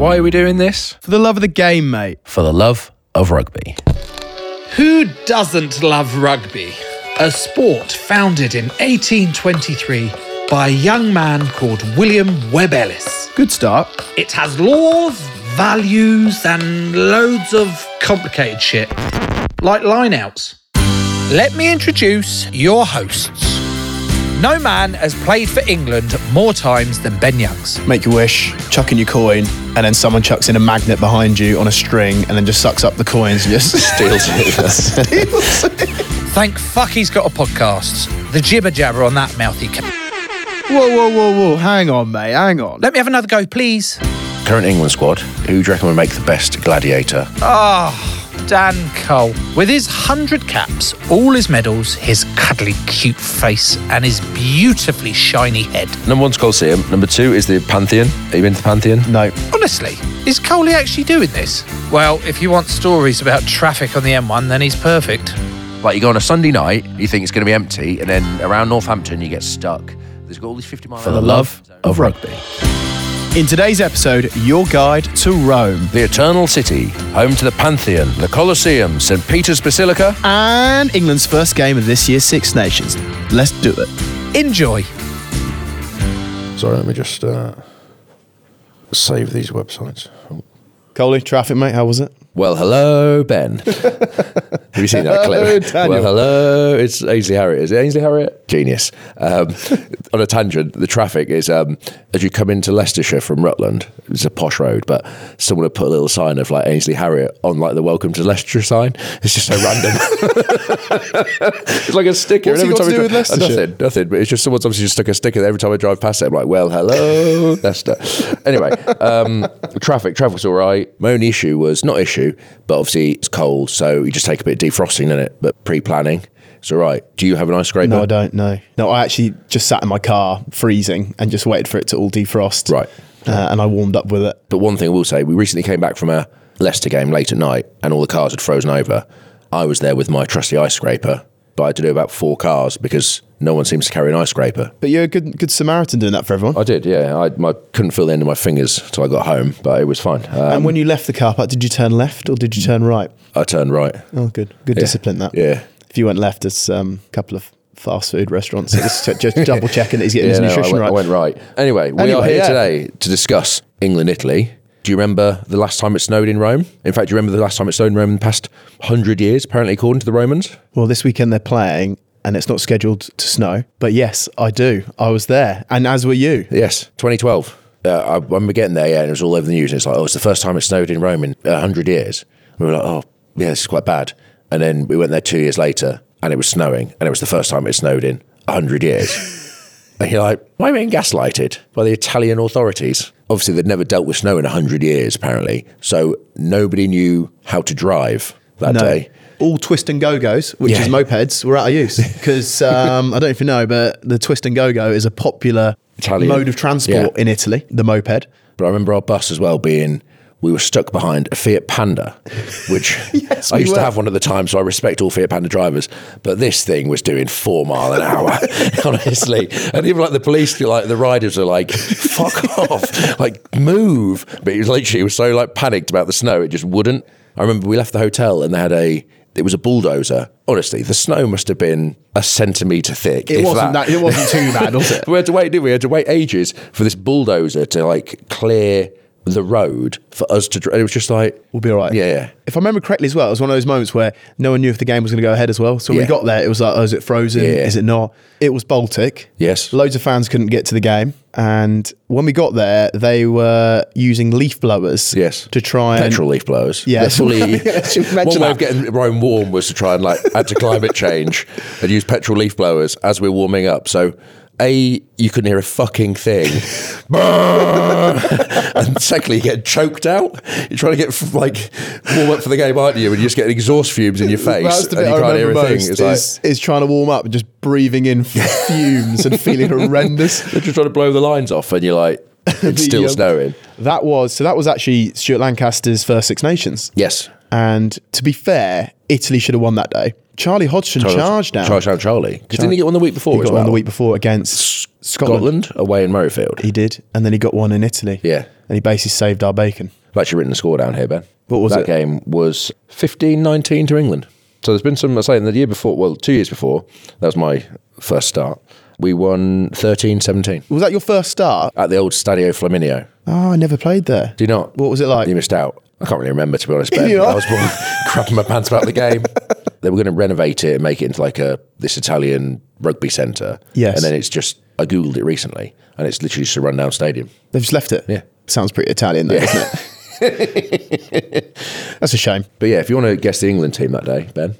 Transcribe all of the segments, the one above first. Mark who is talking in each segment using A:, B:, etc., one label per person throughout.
A: Why are we doing this?
B: For the love of the game, mate.
A: For the love of rugby.
C: Who doesn't love rugby? A sport founded in 1823 by a young man called William Webb Ellis.
B: Good start.
C: It has laws, values, and loads of complicated shit, like lineouts. Let me introduce your hosts. No man has played for England more times than Ben Youngs.
B: Make your wish, chuck in your coin, and then someone chucks in a magnet behind you on a string and then just sucks up the coins and just
A: Steals it.
B: steals it.
C: Thank fuck he's got a podcast. The jibber jabber on that mouthy. c-
B: Whoa, whoa, whoa, whoa. Hang on, mate. Hang on.
C: Let me have another go, please.
A: Current England squad. Who do you reckon would make the best gladiator?
C: Ah, Dan Cole. With his 100 caps, all his medals, his cuddly cute face, and his beautifully shiny head.
A: Number one's Colosseum. Number two is the Pantheon. Have you been to the Pantheon?
B: No.
C: Honestly, is Coley actually doing this? Well, if you want stories about traffic on the M1, then he's perfect.
A: Like you go on a Sunday night, you think it's going to be empty, and then around Northampton you get stuck. There's got all these 50 mile
B: For the love of rugby. In today's episode, your guide to Rome
A: The Eternal City, home to the Pantheon, the Colosseum, St. Peter's Basilica.
B: and England's first game of this year's Six Nations. Let's do it.
C: Enjoy.
A: Sorry, let me just uh, save these websites.
B: Coley, traffic, mate. How was it?
A: Well, hello, Ben. Have you seen that clip? Well, hello. It's Ainsley Harriott. Is it Ainsley Harriott? Genius. Um, on a tangent, the traffic is um, as you come into Leicestershire from Rutland. It's a posh road, but someone had put a little sign of like Ainsley Harriott on like the "Welcome to Leicestershire" sign. It's just so random. it's like a sticker.
B: What's
A: and
B: it got to
A: I
B: do with
A: dri-
B: Leicestershire?
A: Nothing, nothing. But it's just someone's obviously just stuck a sticker every time I drive past it. I'm like, well, hello, Leicester. Anyway, um, traffic, traffic's all right. My only issue was not issue, but obviously it's cold, so you just take a bit of defrosting in it, but pre-planning. It's all right. Do you have an ice scraper?
B: No, I don't. No, no. I actually just sat in my car, freezing, and just waited for it to all defrost.
A: Right.
B: Uh, and I warmed up with it.
A: But one thing I will say, we recently came back from a Leicester game late at night, and all the cars had frozen over. I was there with my trusty ice scraper, but I had to do about four cars because no one seems to carry an ice scraper.
B: But you're a good, good Samaritan doing that for everyone.
A: I did, yeah. I, I couldn't feel the end of my fingers till I got home, but it was fine. Um,
B: and when you left the car park, did you turn left or did you turn right?
A: I turned right.
B: Oh, good. Good
A: Yeah.
B: discipline that.
A: Yeah.
B: If you went left, um, a couple of fast food restaurants. Just, just double checking that he's getting
A: Yeah,
B: his
A: no, I
B: nutrition
A: went,
B: right.
A: I went right. Anyway, we
B: Anyway,
A: are here
B: yeah.
A: today to discuss England Italy. Do you remember the last time it snowed in Rome? In fact, do you remember the last time it snowed in Rome in the past 100 years, apparently, according to the Romans?
B: Well, this weekend they're playing and it's not scheduled to snow. But yes, I do. I was there. And as were you.
A: Yes, 2012. Uh, I remember getting there, yeah, and it was all over the news. And it's like, oh, it's the first time it snowed in Rome in 100 years. We were like, oh, yeah, this is quite bad. And then we went there two years later, and it was snowing, and it was the first time it snowed in 100 years. and you're like, why am I being gaslighted by the Italian authorities? Obviously, they'd never dealt with snow in 100 years, apparently. So nobody knew how to drive that
B: No.
A: day.
B: All twist and go goes, which
A: Yeah.
B: is mopeds, were out of use. Because um, I don't know if you know, but the twist and go go is a popular
A: Italian.
B: mode of transport
A: Yeah.
B: in Italy, the moped.
A: But I remember our bus as well being, we were stuck behind a Fiat Panda, which
B: Yes,
A: I used
B: were.
A: to have one at the time, so I respect all Fiat Panda drivers. But this thing was doing four mile an hour, honestly. And even like the police, like the riders are like, fuck off, like move. But it was literally, it was so like panicked about the snow, it just wouldn't. I remember we left the hotel and they had a, It was a bulldozer. Honestly, the snow must have been a centimetre thick.
B: It wasn't that. It wasn't too bad, was it?
A: we had to wait, didn't we? We had to wait ages for this bulldozer to like clear the road for us to. it was just like,
B: We'll be all right.
A: Yeah, yeah.
B: If I remember correctly as well, it was one of those moments where no one knew if the game was going to go ahead as well. So when
A: Yeah.
B: we got there, it was like, oh, is it frozen?
A: Yeah.
B: Is it not? It was Baltic.
A: Yes.
B: Loads of fans couldn't get to the game. And when we got there, they were using leaf blowers.
A: Yes.
B: To try and.
A: petrol leaf blowers. Fully.
B: Yes,
A: one way of getting Rome warm was to try and like add to climate change and use petrol leaf blowers as we're warming up. So. A, you couldn't hear a fucking thing. and secondly, you get choked out. You're trying to get like warm up for the game, aren't you? And you just get exhaust fumes in your face
B: That's the
A: and you
B: I
A: can't hear a thing. It's like
B: is, is trying to warm up and just breathing in fumes and feeling horrendous.
A: they're just trying to blow the lines off, and you're like, it's still
B: um,
A: snowing.
B: That was so. That was actually Stuart Lancaster's first Six Nations.
A: Yes.
B: And to be fair, Italy should have won that day. Charlie Hodgson charged down.
A: Charge down Charlie. Because didn't he get one the week before
B: He got
A: well?
B: one the week before against Scotland.
A: Scotland away in Murrayfield.
B: He did, and then he got one in Italy.
A: Yeah.
B: and he basically saved our bacon.
A: I've actually written the score down here, Ben.
B: What was
A: that
B: it?
A: game was 15-19 to England. So there's been some, I say, in the year before, well, two years before, that was my first start. We won 13-17
B: Was that your first start?
A: at the old Stadio Flaminio.
B: Oh, I never played there.
A: Do you not?
B: What was it like?
A: You missed out. I can't really remember, to be honest, Ben. I was crapping my pants about the game. they were going to renovate it and make it into like a this Italian rugby centre.
B: Yes.
A: And then it's just, I Googled it recently, and it's literally just a rundown stadium.
B: They've just left it.
A: Yeah.
B: sounds pretty Italian, though, doesn't it? That's a shame.
A: But yeah, if you want to guess the England team that day, Ben.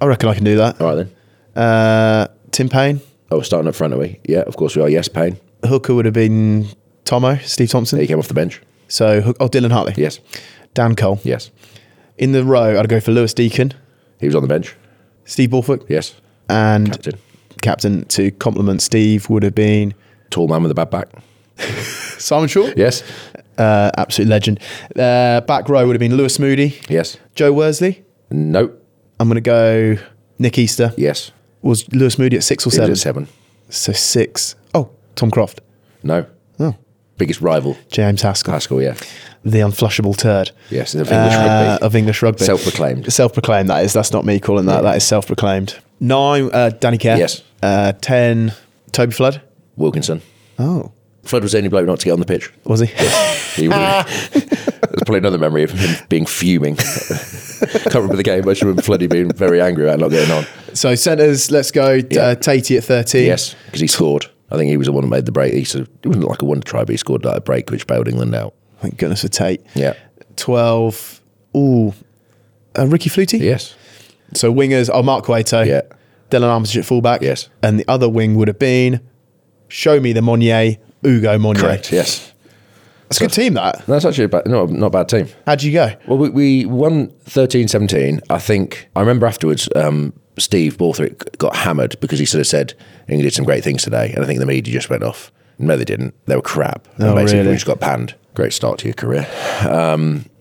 B: I reckon I can do that.
A: All right then.
B: Uh, Tim Payne,
A: Oh, we're starting up front, are we? Yeah, of course we are. Yes, Payne.
B: hooker would have been Tomo, Steve Thompson.
A: He came off the bench.
B: So, oh, Dylan Hartley.
A: Yes.
B: Dan Cole.
A: Yes.
B: In the row, I'd go for Lewis Deacon,
A: He was on the bench.
B: Steve Borthwick,
A: Yes.
B: and
A: Captain.
B: captain to compliment Steve would have been
A: Tall man with a bad back.
B: Simon Shaw.
A: Yes.
B: Uh, absolute legend. Uh, back row would have been Lewis Moody,
A: Yes.
B: Joe Worsley.
A: No.
B: I'm going to go Nick Easter.
A: Yes.
B: Was Lewis Moody at six or
A: He
B: seven?
A: was at seven.
B: So six. Oh, Tom Croft.
A: No.
B: Oh,
A: Biggest rival.
B: James Haskell,
A: Haskell, yeah.
B: the unflushable turd.
A: Yes, of English
B: Uh,
A: rugby.
B: Of English rugby.
A: Self-proclaimed.
B: Self-proclaimed, that is. That's not me calling that. That is self-proclaimed. Nine, uh, Danny Care.
A: Yes.
B: Uh, ten, Toby Flood.
A: Wilkinson.
B: Oh,
A: Flood was the only bloke not to get on the pitch.
B: was he?
A: He would There's probably another memory of him being fuming. Can't remember the game, but I remember Floody being very angry about not getting on.
B: so centres, let's go.
A: Yeah.
B: Uh, Tatey at 13.
A: Yes, because he scored. I think he was the one that made the break. He sort of, it wasn't like a wonder try, but he scored like a break which bailed England out.
B: Thank goodness for Tait.
A: Yeah.
B: 12. Ooh. Uh, Riki Flutey?
A: Yes.
B: So wingers are Mark Cueto.
A: Yeah.
B: Delon Armitage at fullback.
A: Yes.
B: And the other wing would have been Show Me the Monye, Ugo Monye.
A: Correct. Yes.
B: That's a good team, that.
A: That's actually a bad, no, not a bad team.
B: How'd you go?
A: Well, we, we won 13 17. I think, I remember afterwards, um, Steve Borthwick got hammered because he sort of said England did some great things today. And I think the media just went off. No, they didn't. They were crap. And
B: Oh,
A: basically,
B: really?
A: we just got panned. Great start to your career.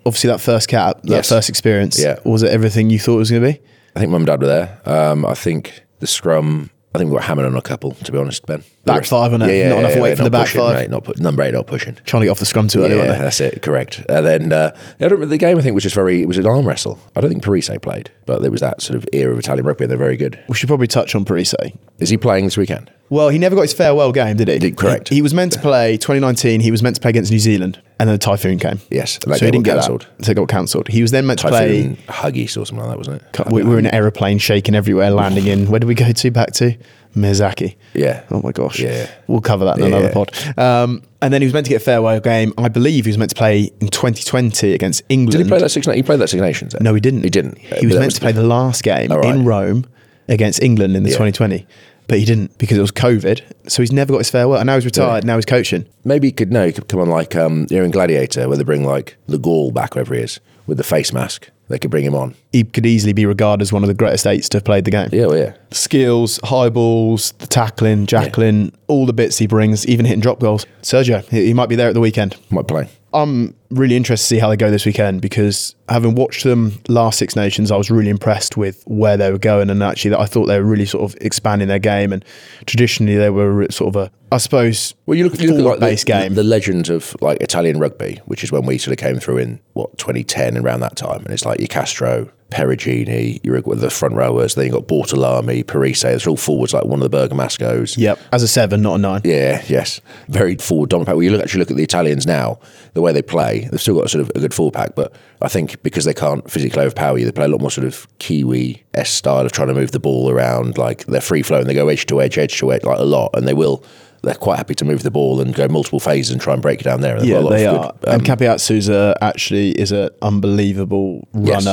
B: Obviously, that first cap, that
A: Yes.
B: first experience,
A: Yeah.
B: was it everything you thought it was going to be?
A: I think mum and dad were there. Um, I think the scrum, I think we got hammered on a couple, to be honest, Ben.
B: Back five on it. Not enough weight for
A: not
B: the back
A: pushing,
B: five.
A: Mate, not put, number eight, not pushing.
B: Trying to get off the scrum too early,
A: yeah, that's it. Correct. And then uh, I don't the game. I think was just very. It was an arm wrestle. I don't think Parisse played, but there was that sort of era of Italian rugby, and they're very good.
B: We should probably touch on Parisse.
A: Is he playing this weekend?
B: Well, he never got his farewell game, did he?
A: Did- correct.
B: He, he was meant to play 2019. He was meant to play against New Zealand, and then the typhoon came.
A: Yes,
B: so he didn't get
A: cancelled.
B: that. So it got cancelled. He was then meant to play.
A: Typhoon Hagibis or something like that, wasn't it?
B: We we were in an aeroplane shaking everywhere, landing in. Where did we go to? Back to Miyazaki.
A: Yeah.
B: Oh my gosh.
A: Yeah.
B: We'll cover that in
A: Yeah.
B: another pod. Um, and then he was meant to get a farewell game. I believe he was meant to play in 2020 against England.
A: Did he play that Six? He played that Six Nations. then?
B: No, he didn't.
A: He didn't.
B: He was meant to play the last game
A: right.
B: in Rome against England in the
A: Yeah.
B: 2020, but he didn't because it was COVID. So he's never got his farewell. And now he's retired. Now he's coaching.
A: Maybe he could no, he could come on like um, you know in Gladiator where they bring like the Gaul back wherever he is with the face mask. They could bring him on.
B: He could easily be regarded as one of the greatest eights to have played the game.
A: Yeah, well, yeah.
B: Skills, high balls, the tackling, jackling, all the bits he brings, even hitting drop goals. Sergio, he might be there at the weekend.
A: Might play.
B: I'm really interested to see how they go this weekend because having watched them last Six Nations, I was really impressed with where they were going, and actually, that I thought they were really sort of expanding their game. And traditionally, they were sort of a, I suppose,
A: Well, you look, you look at like
B: base
A: the,
B: game.
A: the legends of like Italian rugby, which is when we sort of came through in what 2010 and around that time, and it's like your Castro, Perugini, you're with the front rowers. Then you've got Bortolami, Parisse. They're all forwards like one of the Bergamascos.
B: Yep. As a seven, not a nine.
A: Yeah, yes, very forward dominant pack. When you look actually look at the Italians now, the way they play, they've still got sort of a good forward pack, but I think because they can't physically overpower you, they play a lot more sort of Kiwi s style of trying to move the ball around. Like they're free flowing, they go edge to edge, edge to edge, like a lot, and they will. They're quite happy to move the ball and go multiple phases and try and break it down there. And
B: Yeah, they
A: of
B: are.
A: good, um,
B: and Capiazzu's a, actually is an unbelievable
A: Yes.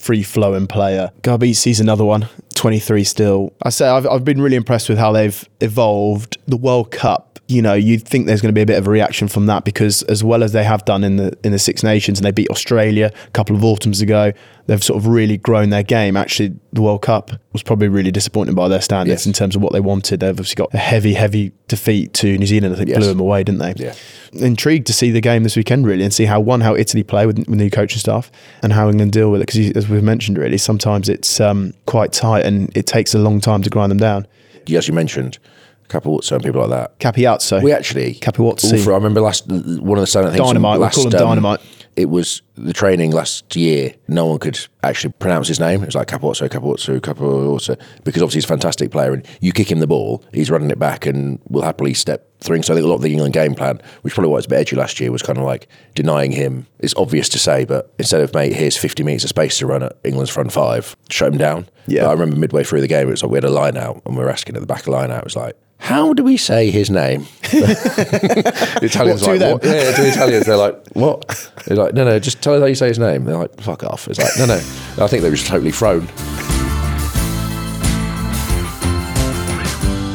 B: Free flowing player. Garbisi's another one, 23 still. I say I've, I've been really impressed with how they've evolved. The World Cup, you know, you'd think there's going to be a bit of a reaction from that because as well as they have done in the in the Six Nations and they beat Australia a couple of autumns ago, they've sort of really grown their game. Actually, the World Cup was probably really disappointing by their standards
A: Yes.
B: in terms of what they wanted. They've obviously got a heavy, heavy defeat to New Zealand. I think
A: Yes.
B: blew them away, didn't they?
A: Yeah.
B: Intrigued to see the game this weekend, really, and see how one how Italy play with, with new coaching staff and how England deal with it. Because as we've mentioned, really, sometimes it's um, quite tight and it takes a long time to grind them down.
A: as you mentioned, Capozzo and people like that.
B: Capiazzo,
A: We actually, all through- I remember last one of the standout things.
B: Dynamite, we
A: Last,
B: call him
A: um,
B: Dynamite.
A: It was the training last year. No one could actually pronounce his name. It was like Capozzo, Capozzo, Capozzo, because obviously he's a fantastic player. And you kick him the ball, he's running it back, and will happily step through. So I think a lot of the England game plan, which probably was a bit edgy last year, was kind of like denying him. It's obvious to say, but instead of mate, here's 50 metres of space to run at England's front five, shut him down.
B: Yeah.
A: But I remember midway through the game, it was like we had a line out, and we were asking at the back of the line out, it was like. How do we say his name? the Italians
B: What,
A: like,
B: them?
A: what? Yeah, to the Italians, they're like, what? They're like, no, no, just tell us how you say his name. They're like, fuck off. It's like, no, no. I think they were just totally thrown.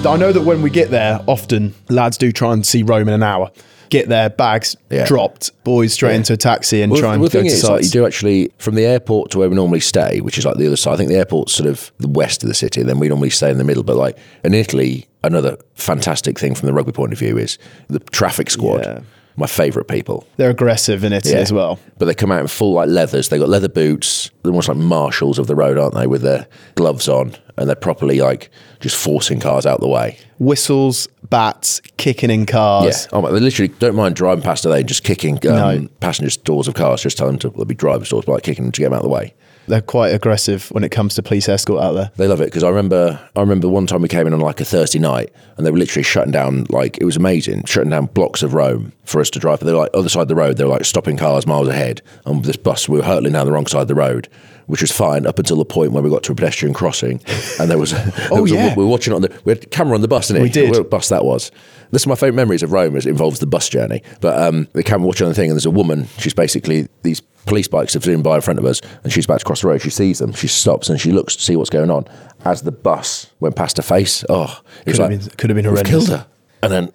B: I know that when we get there, often lads do try and see Rome in an hour. Get their bags
A: Yeah.
B: dropped, boys straight
A: Yeah.
B: into a taxi and
A: Well,
B: try and
A: well,
B: go
A: the thing
B: to
A: is, like, you do actually from the airport to where we normally stay, which is like the other side. I think the airport's sort of the west of the city, and then we normally stay in the middle. But like in Italy, another fantastic thing from the rugby point of view is the traffic squad.
B: Yeah.
A: My favourite people.
B: They're aggressive in Italy
A: Yeah.
B: as well.
A: But they come out in full like leathers. They got leather boots. They're almost like marshals of the road, aren't they? With their gloves on, and they're properly like just forcing cars out the way.
B: Whistles, bats, kicking in cars.
A: Yeah, oh, they literally don't mind driving past today and just kicking um,
B: No.
A: passengers' doors of cars. Just tell them to they'll be drivers' doors, but like kicking them to get them out of the way.
B: They're quite aggressive when it comes to police escort out there.
A: They love it because I remember I remember one time we came in on like a Thursday night and they were literally shutting down like it was amazing shutting down blocks of Rome for us to drive. They were like other side of the road. They were like stopping cars miles ahead. And this bus we were hurtling down the wrong side of the road, which was fine up until the point where we got to a pedestrian crossing and there was a, there
B: Oh,
A: was a-
B: yeah.
A: we were watching it on the we had a camera on the bus. Didn't
B: We did.
A: What bus that was. This is my favourite memories of Rome. Is it involves the bus journey, but um, the camera watching on the thing and there's a woman. She's basically these police bikes have zoomed by in front of us and she's about to cross the road. She sees them. She stops and she looks to see what's going on. As the bus went past her face, oh, it
B: Could have
A: like,
B: been- could have been
A: "We've
B: horrendous."
A: killed her. And then,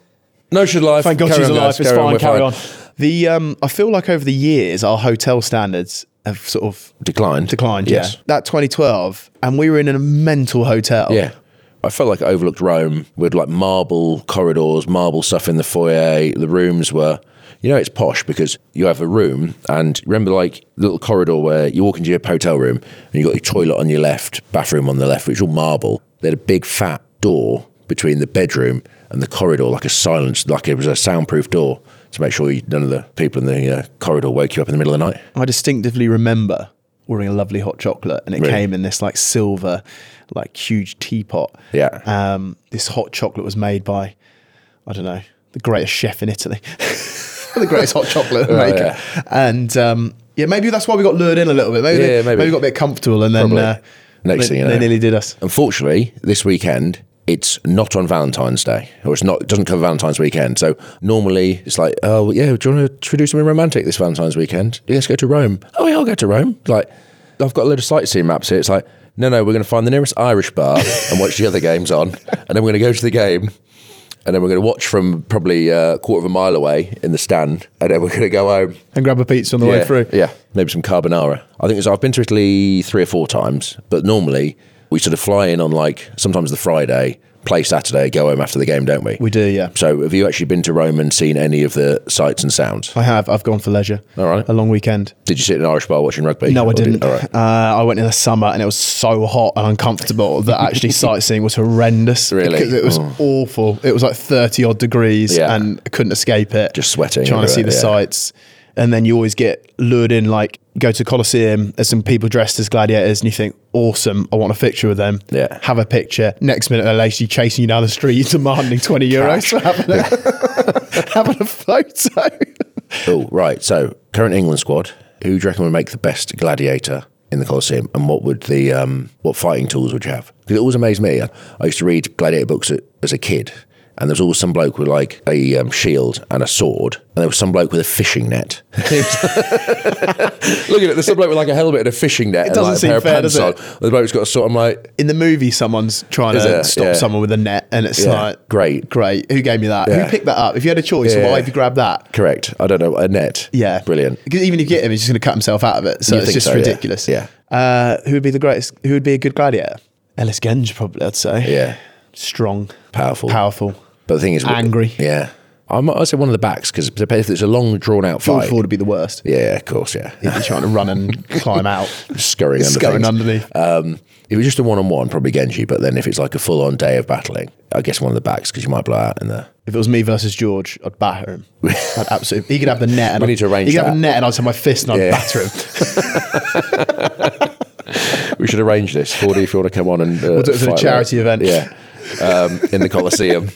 A: no, she's alive.
B: Thank God
A: Carry
B: she's
A: on,
B: alive.
A: guys.
B: It's
A: Carry
B: fine.
A: we're
B: Carry on. The um, I feel like over the years our hotel standards have sort of
A: Declined.
B: declined.
A: Yes.
B: Yeah, that 2012, and we were in a mental hotel.
A: Yeah. I felt like I overlooked Rome with like marble corridors, marble stuff in the foyer. The rooms were, you know, it's posh because you have a room and remember like the little corridor where you walk into your hotel room and you've got your toilet on your left, bathroom on the left, which is all marble. They had a big fat door between the bedroom and the corridor, like a silence, like it was a soundproof door to make sure you, none of the people in the uh, corridor woke you up in the middle of the night.
B: I distinctly remember ordering a lovely hot chocolate, and it
A: Really?
B: came in this like silver, like huge teapot.
A: Yeah.
B: Um, this hot chocolate was made by, I don't know, the greatest chef in Italy, the greatest hot chocolate
A: Right,
B: maker, and um, yeah, maybe that's why we got lured in a little bit. Maybe, they-
A: Yeah, maybe.
B: we got a bit comfortable, and then uh,
A: Next
B: they,
A: thing you
B: they nearly did us.
A: Unfortunately, this weekend it's not on Valentine's Day, or it's not. It doesn't cover Valentine's weekend. So normally it's like, oh yeah, do you want to do something romantic this Valentine's weekend? Yeah, let's go to Rome. Oh yeah, I'll go to Rome. Like I've got a load of sightseeing maps here. It's like, no, no, we're going to find the nearest Irish bar and watch the other games on, and then we're going to go to the game. And then we're going to watch from probably a quarter of a mile away in the stand, and then we're going to go home
B: And grab a pizza on the way through.
A: Yeah, maybe some carbonara. I think it's, I've been to Italy three or four times, but normally we sort of fly in on like sometimes the Friday, play Saturday, go home after the game, don't we?
B: We do, yeah.
A: So have you actually been to Rome and seen any of the sights and sounds?
B: I have. I've gone for leisure.
A: All right.
B: A long weekend.
A: Did you sit in an Irish bar watching rugby?
B: No, I
A: Or did-
B: didn't.
A: all right.
B: Uh, I went in the summer and it was so hot and uncomfortable that actually sightseeing was horrendous.
A: Really?
B: Because it was
A: Oh.
B: awful. It was like 30 odd degrees
A: Yeah.
B: and I couldn't escape it.
A: Just sweating
B: Trying to see the
A: yeah.
B: sights. And then you always get lured in, like, go to the Colosseum, there's some people dressed as gladiators, and you think, awesome, I want a picture with them.
A: Yeah.
B: Have a picture. Next minute, they're literally chasing you down the street, demanding 20 euros for having a, having a photo.
A: Oh, right. So, current England squad. Who do you reckon would make the best gladiator in the Colosseum, and what would the um, what fighting tools would you have? Because it always amazed me. I, I used to read gladiator books as a kid, and there was always some bloke with like a um, shield and a sword, and there was some bloke with a fishing net. Looking at there's some bloke with like a helmet and a fishing net,
B: It
A: and
B: doesn't
A: like a
B: seem
A: pair of
B: fair,
A: pants
B: does
A: on.
B: it?
A: The bloke's got a sort. I'm like,
B: In the movie, someone's trying
A: Is
B: to
A: it?
B: stop
A: Yeah.
B: someone with a net, and it's
A: Yeah.
B: like,
A: Great.
B: great. Who gave me that?
A: Yeah.
B: Who picked that up? If you had a choice,
A: Yeah.
B: why have you grabbed that?
A: correct. I don't know a net.
B: Yeah,
A: brilliant.
B: Because even if you get him, he's just going to cut himself out of it. So
A: You
B: it's
A: think
B: just
A: so, yeah.
B: ridiculous.
A: Yeah.
B: Uh, who would be the greatest? Who would be a good gladiator? Ellis Genge, probably. I'd say.
A: Yeah,
B: Strong,
A: powerful,
B: powerful.
A: But the thing is,
B: Angry.
A: Yeah, I'm, I'd say one of the backs because if it's a long, drawn out
B: George
A: fight.
B: Ford would be the worst.
A: Yeah, of course, yeah.
B: He'd be trying to run and climb out.
A: Scurrying under
B: Scurrying
A: things.
B: underneath.
A: Um, if it was just a one-on-one, probably Genji. But then if it's like a full-on day of battling, I guess one of the backs because you might blow out in the.
B: If it was me versus George, I'd batter him. I'd absolutely. He could have the net. And
A: We
B: I'd-
A: need to arrange
B: He could have
A: that.
B: a net, and I'd have my fist and I'd
A: Yeah.
B: batter him.
A: We should arrange this, Fordy, if you want to come on and uh,
B: We'll do it as a
A: fight
B: charity
A: that.
B: event.
A: Yeah, um, in the Colosseum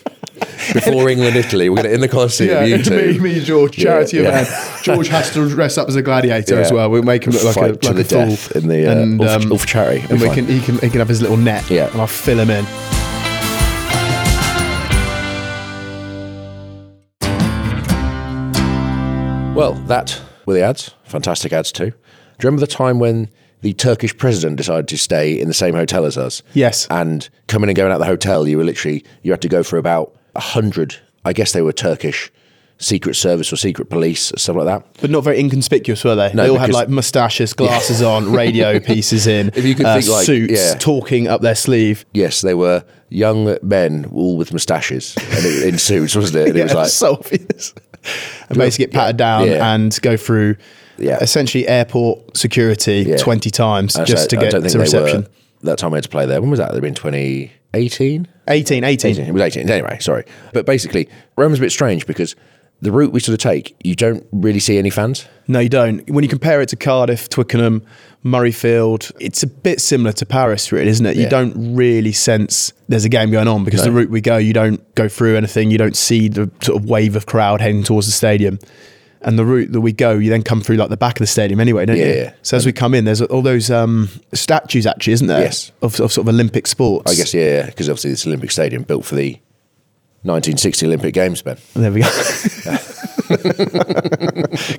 A: before England, Italy. We're going to in the Colosseum. you two.
B: me, me, George, charity
A: yeah.
B: event. George has to dress up as a gladiator as well. We'll make him look like
A: Fight
B: a,
A: to
B: like
A: the
B: a fool.
A: death in the, uh, all for- all for charity.
B: And we
A: fine.
B: can, he can he can have his little net.
A: Yeah.
B: and I'll fill him in.
A: Well, that were the ads. Fantastic ads too. Do you remember the time when the Turkish president decided to stay in the same hotel as us?
B: Yes.
A: And coming and going out the hotel, you were literally you had to go for about a hundred. I guess they were Turkish secret service or secret police or something like that.
B: But not very inconspicuous, were they?
A: No,
B: they all had like mustaches, glasses on, radio pieces in,
A: If you could
B: uh,
A: think, like,
B: suits,
A: yeah.
B: talking up their sleeve.
A: Yes, they were young men, all with it, in suits, wasn't it? And it was like
B: so obvious. and basically get patted down
A: Yeah.
B: and go through
A: Yeah.
B: essentially airport security
A: Yeah.
B: 20 times
A: I
B: just to
A: don't- I
B: get
A: don't think
B: to
A: they
B: reception.
A: Were, that time we had to play there. When was that? They'd been 2018?
B: 18, 18.
A: 18. It was 18. Anyway, sorry. But basically, Rome's a bit strange because the route we sort of take, you don't really see any fans.
B: No, you don't. When you compare it to Cardiff, Twickenham, Murrayfield, it's a bit similar to Paris, really, isn't it? You
A: Yeah.
B: don't really sense there's a game going on because
A: No.
B: the route we go, you don't go through anything. You don't see the sort of wave of crowd heading towards the stadium. And the route that we go, you then come through like the back of the stadium anyway, don't you?
A: Yeah, yeah.
B: So as we come in, there's all those um, statues, actually, isn't there?
A: Yes.
B: Of, of sort of Olympic sports.
A: I guess, yeah, because obviously this Olympic Stadium built for the 1960 Olympic Games, Ben.
B: There we go.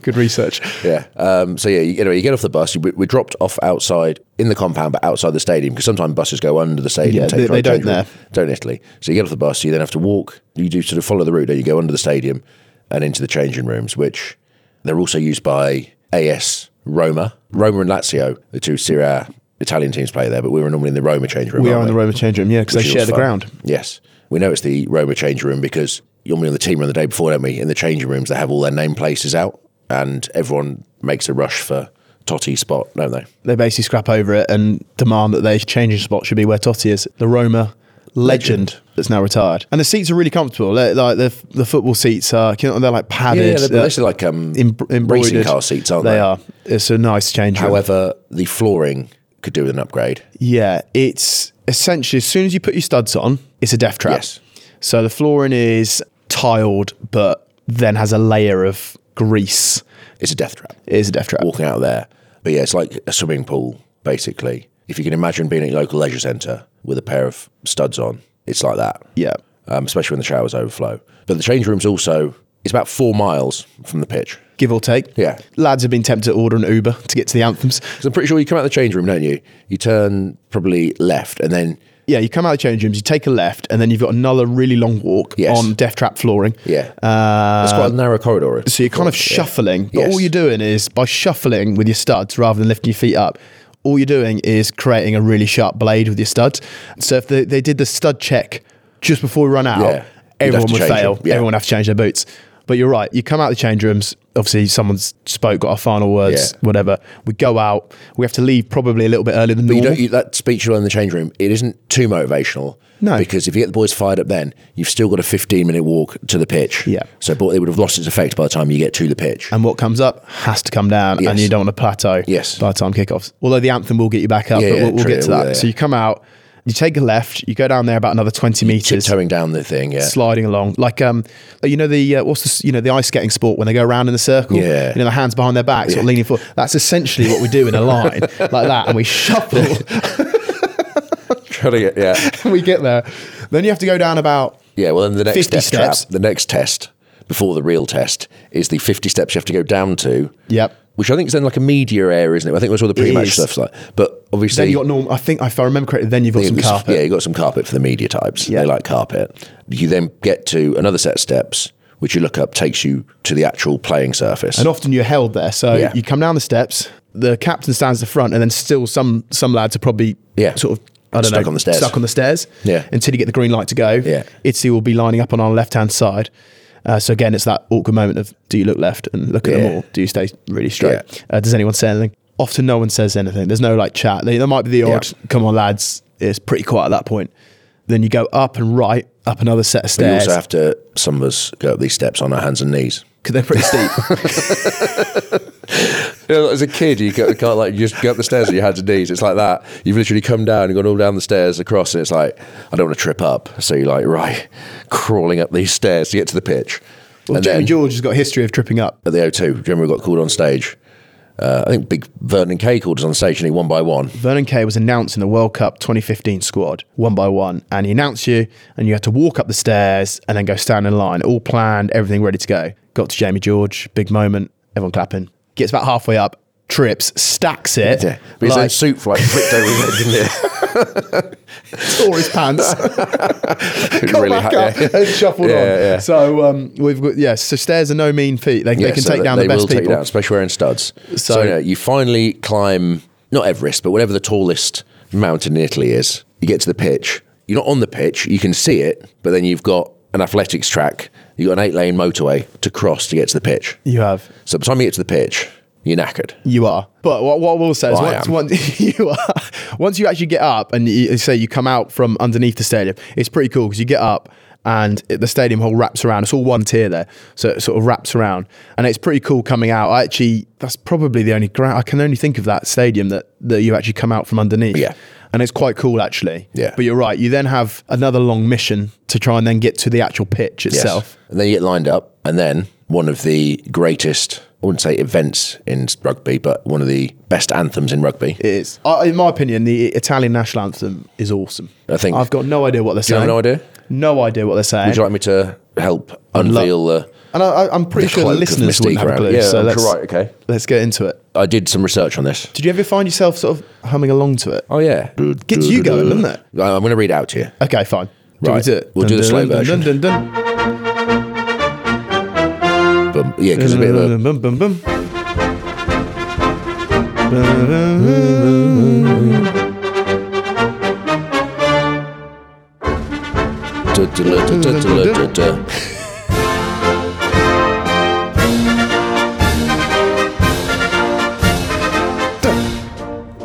B: Good research.
A: Yeah. Um, so yeah, you, anyway, you get off the bus. You, we, we dropped off outside in the compound, but outside the stadium because sometimes buses go under the stadium.
B: Yeah,
A: take
B: they- they don't there.
A: Don't in Italy. So you get off the bus. You then have to walk. You do sort of follow the route. Then you go under the stadium and into the changing rooms, which they're also used by AS Roma, Roma and Lazio, the two Serie A Italian teams play there. But we were normally in the Roma change room.
B: We are in the Roma change room, yeah, because they share the
A: fun.
B: ground.
A: Yes. We know it's the Roma change room because normally on the team run the day before, don't we? In the changing rooms, they have all their name places out and everyone makes a rush for Totti's spot, don't they?
B: they basically scrap over it and demand that their changing spot should be where Totti is. The Roma legend, that's now retired, and the seats are really comfortable. They're, like the the football seats are, they're like padded.
A: Yeah, they're,
B: they're
A: they're like um,
B: em-
A: racing car seats, aren't they?
B: They are. It's a nice change. room.
A: However, the flooring could do with an upgrade.
B: yeah, it's essentially as soon as you put your studs on, it's a death trap.
A: Yes.
B: So the flooring is tiled, but then has a layer of grease.
A: It's a death trap.
B: It is a death trap.
A: Walking out there. But yeah, it's like a swimming pool, basically. If you can imagine being at your local leisure centre with a pair of studs on, it's like that.
B: Yeah.
A: Um, especially when the showers overflow. But the change room's also, it's about four miles from the pitch.
B: Give or take.
A: Yeah.
B: Lads have been tempted to order an Uber to get to the anthems.
A: Because I'm pretty sure you come out of the change room, don't you? You turn probably left and then,
B: Yeah, you come out of the change rooms, you take a left, and then you've got another really long walk
A: Yes.
B: on death trap flooring.
A: yeah.
B: Uh,
A: it's quite a narrow corridor.
B: so you're kind of
A: Yeah.
B: shuffling, but
A: Yes.
B: all you're doing is by shuffling with your studs rather than lifting your feet up. All you're doing is creating a really sharp blade with your studs. So if they, they did the stud check just before we run out,
A: Yeah.
B: Everyone would fail.
A: yeah.
B: Everyone would have to change their boots. But you're right. You come out of the change rooms, obviously someone's spoke, got our final words,
A: Yeah.
B: whatever. We go out. We have to leave probably a little bit earlier than
A: But you
B: normal.
A: don't, you, that speech you learn in the change room, it isn't too motivational.
B: No.
A: Because if you get the boys fired up then, you've still got a 15 minute walk to the pitch.
B: Yeah.
A: So but it would have lost its effect by the time you get to the pitch.
B: and what comes up has to come down, and you don't want to plateau
A: Yes.
B: by the time kickoffs. Although the anthem will get you back up,
A: Yeah,
B: but we'll, we'll get to that.
A: yeah.
B: So you come out, you take a left, you go down there about another 20 meters.
A: Tiptoeing down the thing, yeah.
B: sliding along like um you know the uh, what's this you know the ice skating sport when they go around in the circle
A: Yeah.
B: you know the hands behind their backs sort of
A: Yeah.
B: leaning forward that's essentially what we do in a line like that and we shuffle
A: Trying to get, yeah.
B: we get there then you have to go down about
A: Yeah, well, then the next
B: 50
A: step trap,
B: steps.
A: the next test before the real test is the 50 steps you have to go down to.
B: Yep.
A: Which I think is then like a media area, isn't it? I think that's all the pre-match stuff's like. But obviously,
B: then you got normal I think if I remember correctly then you've got some
A: it's-
B: carpet
A: Yeah, you got some carpet for the media types.
B: Yeah.
A: They like carpet. You then get to another set of steps, which you look up takes you to the actual playing surface.
B: and often you're held there so
A: Yeah.
B: you come down the steps the captain stands at the front and then still some some lads are probably
A: Yeah.
B: sort of I don't
A: Stuck
B: know,
A: on the stairs.
B: stuck on the stairs
A: Yeah.
B: until you get the green light to go
A: Yeah.
B: Itzy will be lining up on our left hand side uh, so again it's that awkward moment of do you look left and look at them
A: Yeah.
B: all? Do you stay really straight?
A: Yeah.
B: uh, does anyone say anything? Often no one says anything. There's no like chat. There, there might be the odd
A: Yeah.
B: come on lads. It's pretty quiet at that point then you go up and right up another set of
A: But you
B: stairs
A: also have to, some of us go up these steps on our hands and knees.
B: because they're pretty steep
A: You know, as a kid, you can't, can't like you just go up the stairs with your hands and knees. It's like that. You've literally come down and gone all down the stairs across, and it's like I don't want to trip up. So you're like right, crawling up these stairs to get to the pitch.
B: well
A: and
B: Jamie
A: then
B: George has got a history of tripping up
A: at the O2, do you remember we got called on stage? Uh, I think Big Vernon Kay called us on stage, and he one by one.
B: Vernon Kay was announced in the World Cup 2015 squad, one by one. And he announced you, and you had to walk up the stairs and then go stand in line, all planned, everything ready to go. Got to Jamie George, big moment, everyone clapping. Gets about halfway up, trips, stacks it,
A: Yeah, but his
B: like,
A: own suit like his head, didn't
B: tore his pants, got
A: Really
B: back
A: ha-
B: up
A: yeah.
B: and shuffled
A: Yeah,
B: on.
A: yeah.
B: So um, we've got, yeah, so stairs are no mean feat. They, they can
A: so
B: take down the best people.
A: down, especially wearing studs. So,
B: So-
A: you, know, you finally climb not Everest, but whatever the tallest mountain in Italy is. You get to the pitch. You're not on the pitch. You can see it, but then you've got an athletics track. You've got an eight-lane motorway to cross to get to the pitch.
B: You have.
A: So by the time you get to the pitch, you're knackered.
B: You are. But what, what I will say is
A: Well,
B: once, once you are, once you actually get up and you say you come out from underneath the stadium, it's pretty cool because you get up and it, the stadium hall wraps around. It's all one tier there, so it sort of wraps around, and it's pretty cool coming out. I actually, that's probably the only ground I can only think of that stadium that that you actually come out from underneath.
A: Yeah.
B: And it's quite cool actually.
A: Yeah.
B: But you're right. You then have another long mission to try and then get to the actual pitch
A: Yes.
B: itself.
A: And then you get lined up, and then one of the greatest, I wouldn't say events in rugby, but one of the best anthems in rugby.
B: It is. I in my opinion, the Italian national anthem is awesome.
A: I think-
B: I've got no idea what they're
A: Do you
B: saying.
A: have no idea?
B: No idea what they're saying.
A: Would you like me to help unveil the?
B: and I, I'm pretty
A: the
B: sure the listeners wouldn't have a clue.
A: Yeah,
B: so let's,
A: right, okay.
B: let's get into it.
A: I did some research on this.
B: Did you ever find yourself sort of humming along to it?
A: Oh yeah,
B: Gets you going, doesn't it?
A: I'm going to read it out to you.
B: Okay, fine. Do
A: Right.
B: we do it?
A: We'll do the slow version.
B: Dun, dun,
A: But yeah, because a bit of a
B: bum, bum, bum.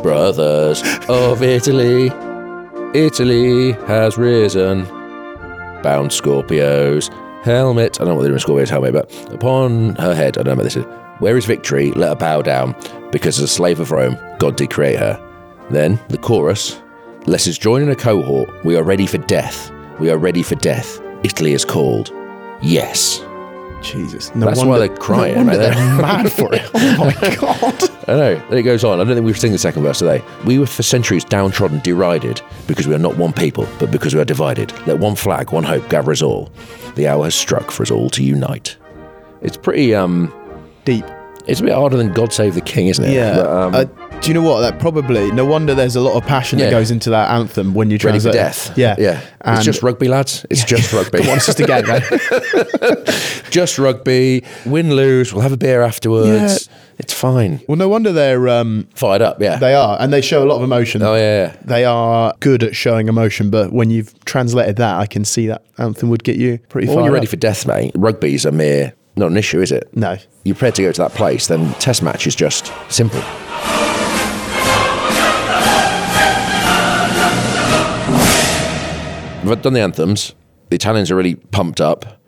A: Brothers of Italy, Italy has risen. Bound Scorpios, helmet. I don't know what they're doing Scorpio's helmet, but upon her head, I don't know what this is. Where is victory? Let her bow down, because as a slave of Rome, God did create her. Then the chorus. Let us join in a cohort. We are ready for death. We are ready for death. Italy is called. Yes.
B: Jesus. No
A: That's why they're crying,
B: No wonder
A: right
B: they're mad for it. Oh my God.
A: I know. Then it goes on. I don't think we've seen the second verse today. We were for centuries downtrodden, derided, because we are not one people, but because we are divided. Let one flag, one hope gather us all. The hour has struck for us all to unite. It's pretty, um,
B: Deep.
A: it's a bit harder than God Save the King, isn't it?
B: Yeah.
A: But, um,
B: uh, do you know what? That probably, no wonder there's a lot of passion
A: Yeah.
B: that goes into that anthem when you
A: ready for
B: translate.
A: death.
B: Yeah.
A: Yeah. it's
B: And-
A: just rugby, lads. It's just rugby.
B: Come on, it's just a game, man.
A: just rugby. Win, lose. We'll have a beer afterwards. It's fine.
B: Well, no wonder they're um,
A: Fired up, yeah.
B: they are, and they show a lot of emotion.
A: oh, yeah, yeah.
B: They are good at showing emotion, but when you've translated that, I can see that anthem would get you pretty
A: Well,
B: far.
A: you're ready for death, mate, rugby's a mere not an issue, is it?
B: No.
A: You're prepared to go to that place, then test match is just simple. We've done the anthems. The Italians are really pumped up.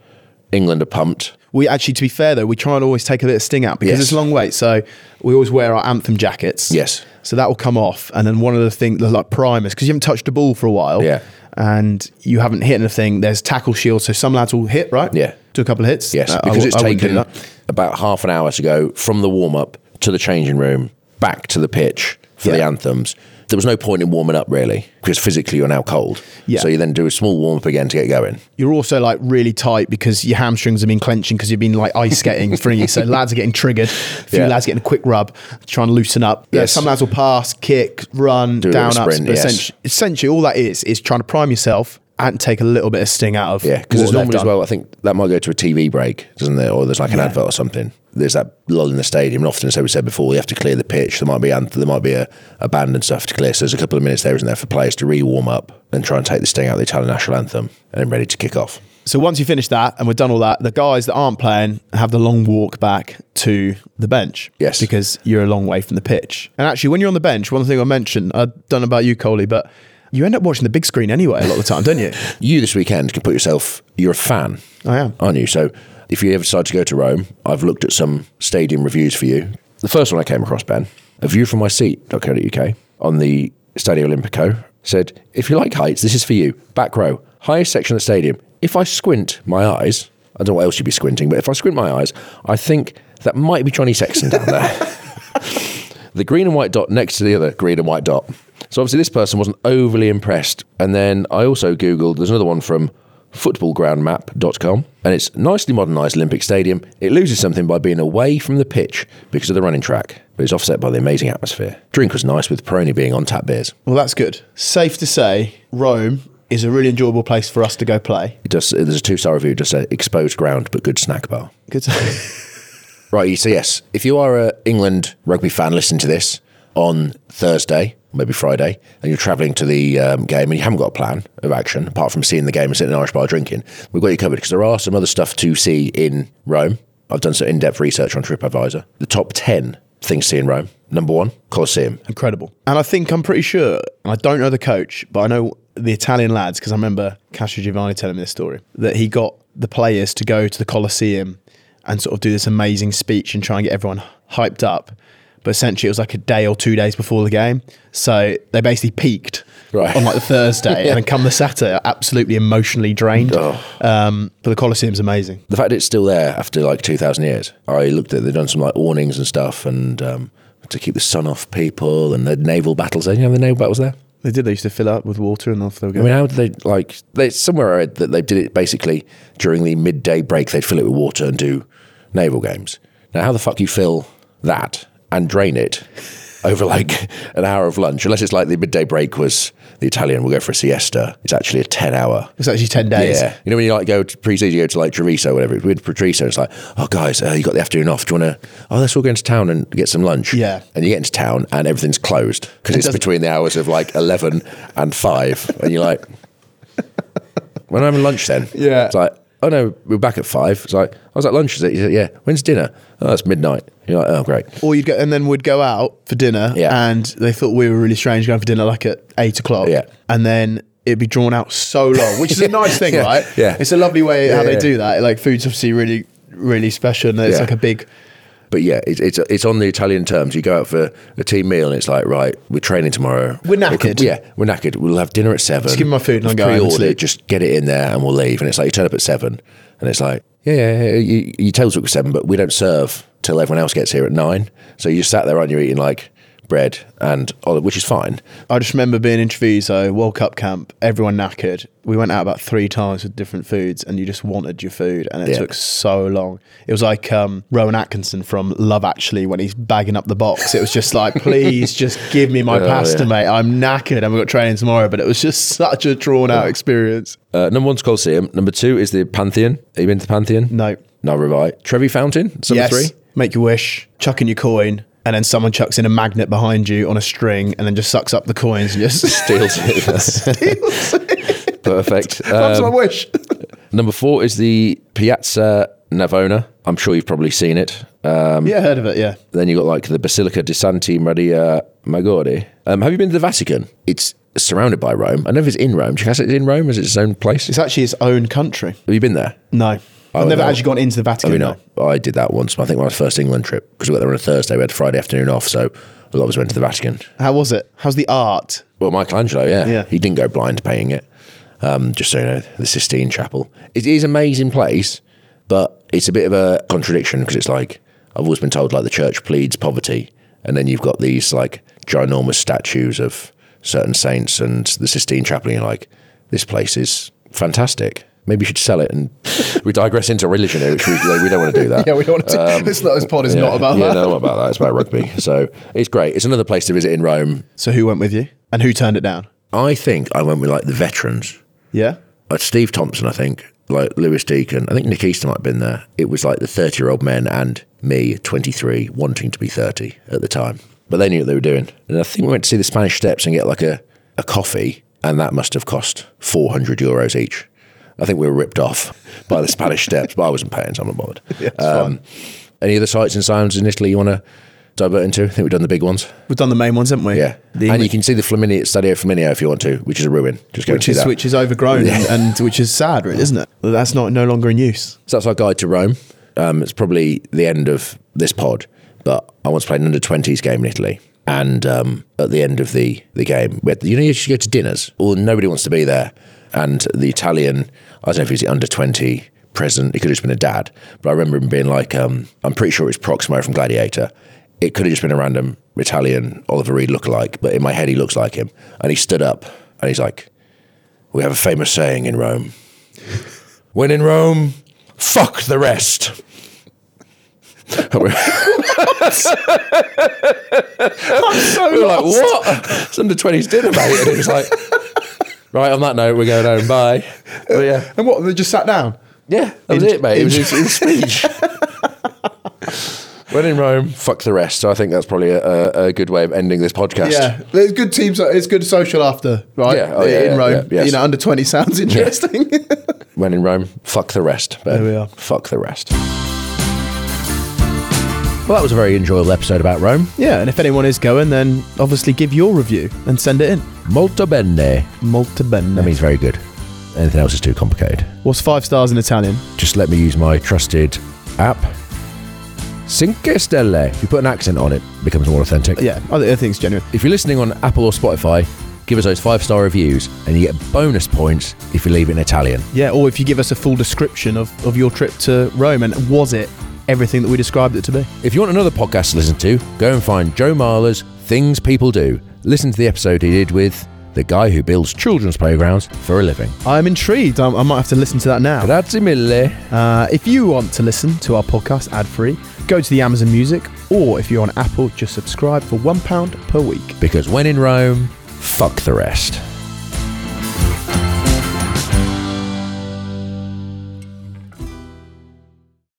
A: England are pumped.
B: We actually, to be fair though, we try and always take a bit of sting out because
A: Yes.
B: it's a long wait. So we always wear our anthem jackets.
A: Yes.
B: So that will come off, and then one of the things, the like primers, because you haven't touched a ball for a while.
A: Yeah.
B: And you haven't hit anything. There's tackle shields, so some lads will hit right.
A: Yeah.
B: Do a couple of hits.
A: Yes,
B: Uh,
A: because
B: w-
A: it's
B: I
A: taken about half an hour to go from the warm up to the changing room, back to the pitch for the anthems. There was no point in warming up really because physically you're now cold.
B: Yeah.
A: So you then do a small warm up again to get going.
B: You're also like really tight because your hamstrings have been clenching because you've been like ice skating for you. So lads are getting triggered. A few
A: Yeah.
B: lads getting a quick rub, trying to loosen up. Yeah,
A: Yes.
B: some lads will pass, kick, run,
A: Do
B: down, up. but
A: yes.
B: essentially, essentially, all that is is trying to prime yourself and take a little bit of sting out of
A: Yeah, because there's normally as well. I think that might go to a TV break, doesn't there? Or there's like an
B: Yeah.
A: advert or something. There's that lull in the stadium, and often, as we said before, you have to clear the pitch. There might be there might be a, a band and stuff to clear. So there's a couple of minutes there, isn't there, for players to re warm up and try and take the sting out of the Italian national anthem, and then ready to kick off.
B: So once you finish that and we're done all that, the guys that aren't playing have the long walk back to the bench.
A: Yes.
B: Because you're a long way from the pitch. And actually, when you're on the bench, one thing I mentioned, I don't know about you, Coley, but you end up watching the big screen anyway a lot of the time, don't you?
A: You this weekend can put yourself. You're a fan.
B: I am.
A: aren't you? So if you ever decide to go to Rome, I've looked at some stadium reviews for you. The first one I came across, Ben, a view from my seat.co.uk on the Stadio Olimpico said, if you like heights, this is for you. Back row, highest section of the stadium. If I squint my eyes, I don't know what else you'd be squinting, but if I squint my eyes, I think that might be Johnny Sexton down there. the green and white dot next to the other green and white dot. So obviously this person wasn't overly impressed. And then I also Googled, there's another one from footballgroundmap.com and it's nicely modernised Olympic Stadium. It loses something by being away from the pitch because of the running track, but it's offset by the amazing atmosphere. Drink was nice with Peroni being on tap beers.
B: Well, that's good. Safe to say, Rome is a really enjoyable place for us to go play.
A: It does, uh, there's a two star review, just said exposed ground but good snack bar.
B: Good.
A: Right, so yes, if you are a England rugby fan listening to this on Thursday, maybe Friday, and you're travelling to the um, game and you haven't got a plan of action apart from seeing the game and sitting in an Irish bar drinking, we've got you covered because there are some other stuff to see in Rome. I've done some in-depth research on TripAdvisor. The top ten things to see in Rome. Number one, Colosseum.
B: Incredible. And I think I'm pretty sure, and I don't know the coach, but I know the Italian lads, because I remember Castrogiovanni telling me this story, that he got the players to go to the Colosseum and sort of do this amazing speech and try and get everyone hyped up. But essentially, it was like a day or two days before the game. So they basically peaked
A: Right.
B: on like the Thursday. And then come the Saturday, absolutely emotionally drained.
A: Oh.
B: Um, but the Colosseum's amazing.
A: The fact it's still there after like 2,000 years. I looked at They've done some like awnings and stuff and um, to keep the sun off people and the naval battles there. You know the naval battles there?
B: They did. They used to fill up with water and off they would
A: I mean, how did they like? They somewhere I read that they did it basically during the midday break. They'd fill it with water and do naval games. Now, how the fuck you fill that and drain it over like an hour of lunch? Unless it's like the midday break was the Italian will go for a siesta. It's actually a ten hour.
B: it's actually 10 days.
A: Yeah, you know when you like go to pre-season, you go to like Treviso, or whatever. With Treviso, it's like, oh guys, uh, you got the afternoon off. Do you want to? Oh, let's all go into town and get some lunch.
B: Yeah.
A: and you get into town and everything's closed because it's
B: doesn't-
A: between the hours of like eleven and five, and you're like, when I'm having lunch, then
B: Yeah.
A: it's like. Oh no, we're back at five. It's like I was at lunch. Is it? He said, yeah. When's dinner? Oh, that's midnight. You're like, oh great.
B: Or you'd go, and then we'd go out for dinner,
A: Yeah.
B: and they thought we were really strange going for dinner like at eight o'clock.
A: Yeah.
B: And then it'd be drawn out so long, which is a nice thing,
A: Yeah.
B: right?
A: Yeah.
B: It's a lovely way how
A: Yeah,
B: they do that. Like food's obviously really, really special, and it's like a big.
A: But yeah, it's, it's it's on the Italian terms. You go out for a team meal, and it's like, right, we're training tomorrow.
B: We're
A: We
B: knackered.
A: yeah, we're knackered. We'll have dinner at seven.
B: Just give me my food and I'll go home and
A: pre-ordered,
B: sleep.
A: Just get it in there, and we'll leave. And it's like you turn up at seven, and it's like, yeah, yeah, yeah you, you tell us at seven, but we don't serve till everyone else gets here at nine. So you just sat there, and you're eating like bread and olive, which is fine.
B: I just remember being in Treviso, World Cup camp, everyone knackered. We went out about three times with different foods, and you just wanted your food, and it
A: Yeah.
B: took so long. It was like um, Rowan Atkinson from Love Actually when he's bagging up the box. It was just like, please, just give me my
A: Oh,
B: pasta,
A: yeah.
B: mate. I'm knackered, and we've got training tomorrow. But it was just such a drawn out experience.
A: Uh, number one's Colosseum. Number two is the Pantheon. Have you been to the Pantheon?
B: No.
A: No, right. Trevi Fountain. Number
B: yes.
A: three.
B: Make your wish, chuck in your coin, and then someone chucks in a magnet behind you on a string, and then just sucks up the coins and just
A: Steals it. Perfect.
B: That's
A: Um,
B: my wish.
A: Number four is the Piazza Navona. I'm sure you've probably seen it. Um,
B: yeah, heard of it. Yeah,
A: Then you got like the Basilica di Santa Maria Maggiore. Um, have you been to the Vatican? It's surrounded by Rome. I know if it's in Rome. Do you guess it's in Rome? Is it its own place?
B: it's actually its own country.
A: Have you been there?
B: No, I've never actually gone into the Vatican.
A: Have you
B: no.
A: not? I did that once. I think my first England trip because we got there on a Thursday. We had Friday afternoon off, so a lot of us went to the Vatican.
B: How was it? How's the art?
A: Well, Michelangelo, yeah,
B: Yeah.
A: he didn't go blind painting it. Um, just so you know, the Sistine Chapel. It is an amazing place, but it's a bit of a contradiction because it's like I've always been told like the church pleads poverty, and then you've got these like ginormous statues of certain saints and the Sistine Chapel. And you're like, this place is fantastic. Maybe you should sell it, and we digress into religion here, which we, we don't want to do that.
B: Yeah, we don't want to.
A: Um,
B: this, this pod is
A: yeah,
B: not about
A: yeah,
B: that.
A: no, not about that. It's about rugby. So it's great. It's another place to visit in Rome.
B: So who went with you, and who turned it down?
A: I think I went with like the veterans.
B: Yeah,
A: like Steve Thompson, I think, like Lewis Deacon. I think Nick Easter might have been there. It was like the 30 year old men and me, 23, wanting to be 30 at the time. But they knew what they were doing. And I think we went to see the Spanish Steps and get like a, a coffee, and that must have cost 400 euros each. I think we were ripped off by the Spanish Steps, but I wasn't paying, so I'm not bothered. um, any other sights and sounds in Italy you want to divert into? I think we've done the big ones.
B: we've done the main ones, haven't we?
A: Yeah.
B: The
A: and you can see the Flaminio, Stadio Flaminio if you want to, which is a ruin. Just go
B: which
A: and see
B: is
A: that.
B: which is overgrown and, and which is sad, really, isn't it? That's not no longer in use.
A: So that's our guide to Rome. Um, it's probably the end of this pod, but I once played an under 20s game in Italy. And um, at the end of the, the game, we had, you know, you should go to dinners, or nobody wants to be there. And the Italian, I don't know if he's the under 20 president, he could have just been a dad, but I remember him being like, um, I'm pretty sure it was Proximo from Gladiator. It could have just been a random Italian Oliver Reed lookalike, but in my head, he looks like him. And he stood up and he's like, We have a famous saying in Rome when in Rome, fuck the rest.
B: I'm so
A: we were like, what? It's under 20s dinner, mate. And it was like, right, on that note, we're going home. Bye. But yeah.
B: And what? They just sat down.
A: Yeah, that was
B: In-
A: it, mate. It was
B: in-
A: his, his speech. when in Rome, fuck the rest. So I think that's probably a, a, a good way of ending this podcast.
B: Yeah, there's good teams. It's good social after, right?
A: Yeah, oh, yeah,
B: in
A: yeah,
B: Rome,
A: yeah, yes.
B: you know, under twenty sounds interesting.
A: When in Rome, fuck the rest.
B: There we are.
A: Fuck the rest. Well, that was a very enjoyable episode about Rome.
B: yeah, and if anyone is going, then obviously give your review and send it in.
A: Molto bene.
B: Molto bene.
A: That means very good. Anything else is too complicated.
B: What's five stars in Italian?
A: just let me use my trusted app. Cinque Stelle. If you put an accent on it, it becomes more authentic.
B: Yeah, I think, I think it's genuine.
A: If you're listening on Apple or Spotify, give us those five star reviews and you get bonus points if you leave it in Italian.
B: Yeah, or if you give us a full description of, of your trip to Rome and was it everything that we described it to be?
A: If you want another podcast to listen to, go and find Joe Marler's Things People Do. Listen to the episode he did with the guy who builds children's playgrounds for a living.
B: I'm intrigued. I, I might have to listen to that now.
A: Grazie mille.
B: Uh, if you want to listen to our podcast ad free, go to the Amazon Music, or if you're on Apple, just subscribe for £1 per week.
A: Because when in Rome, fuck the rest.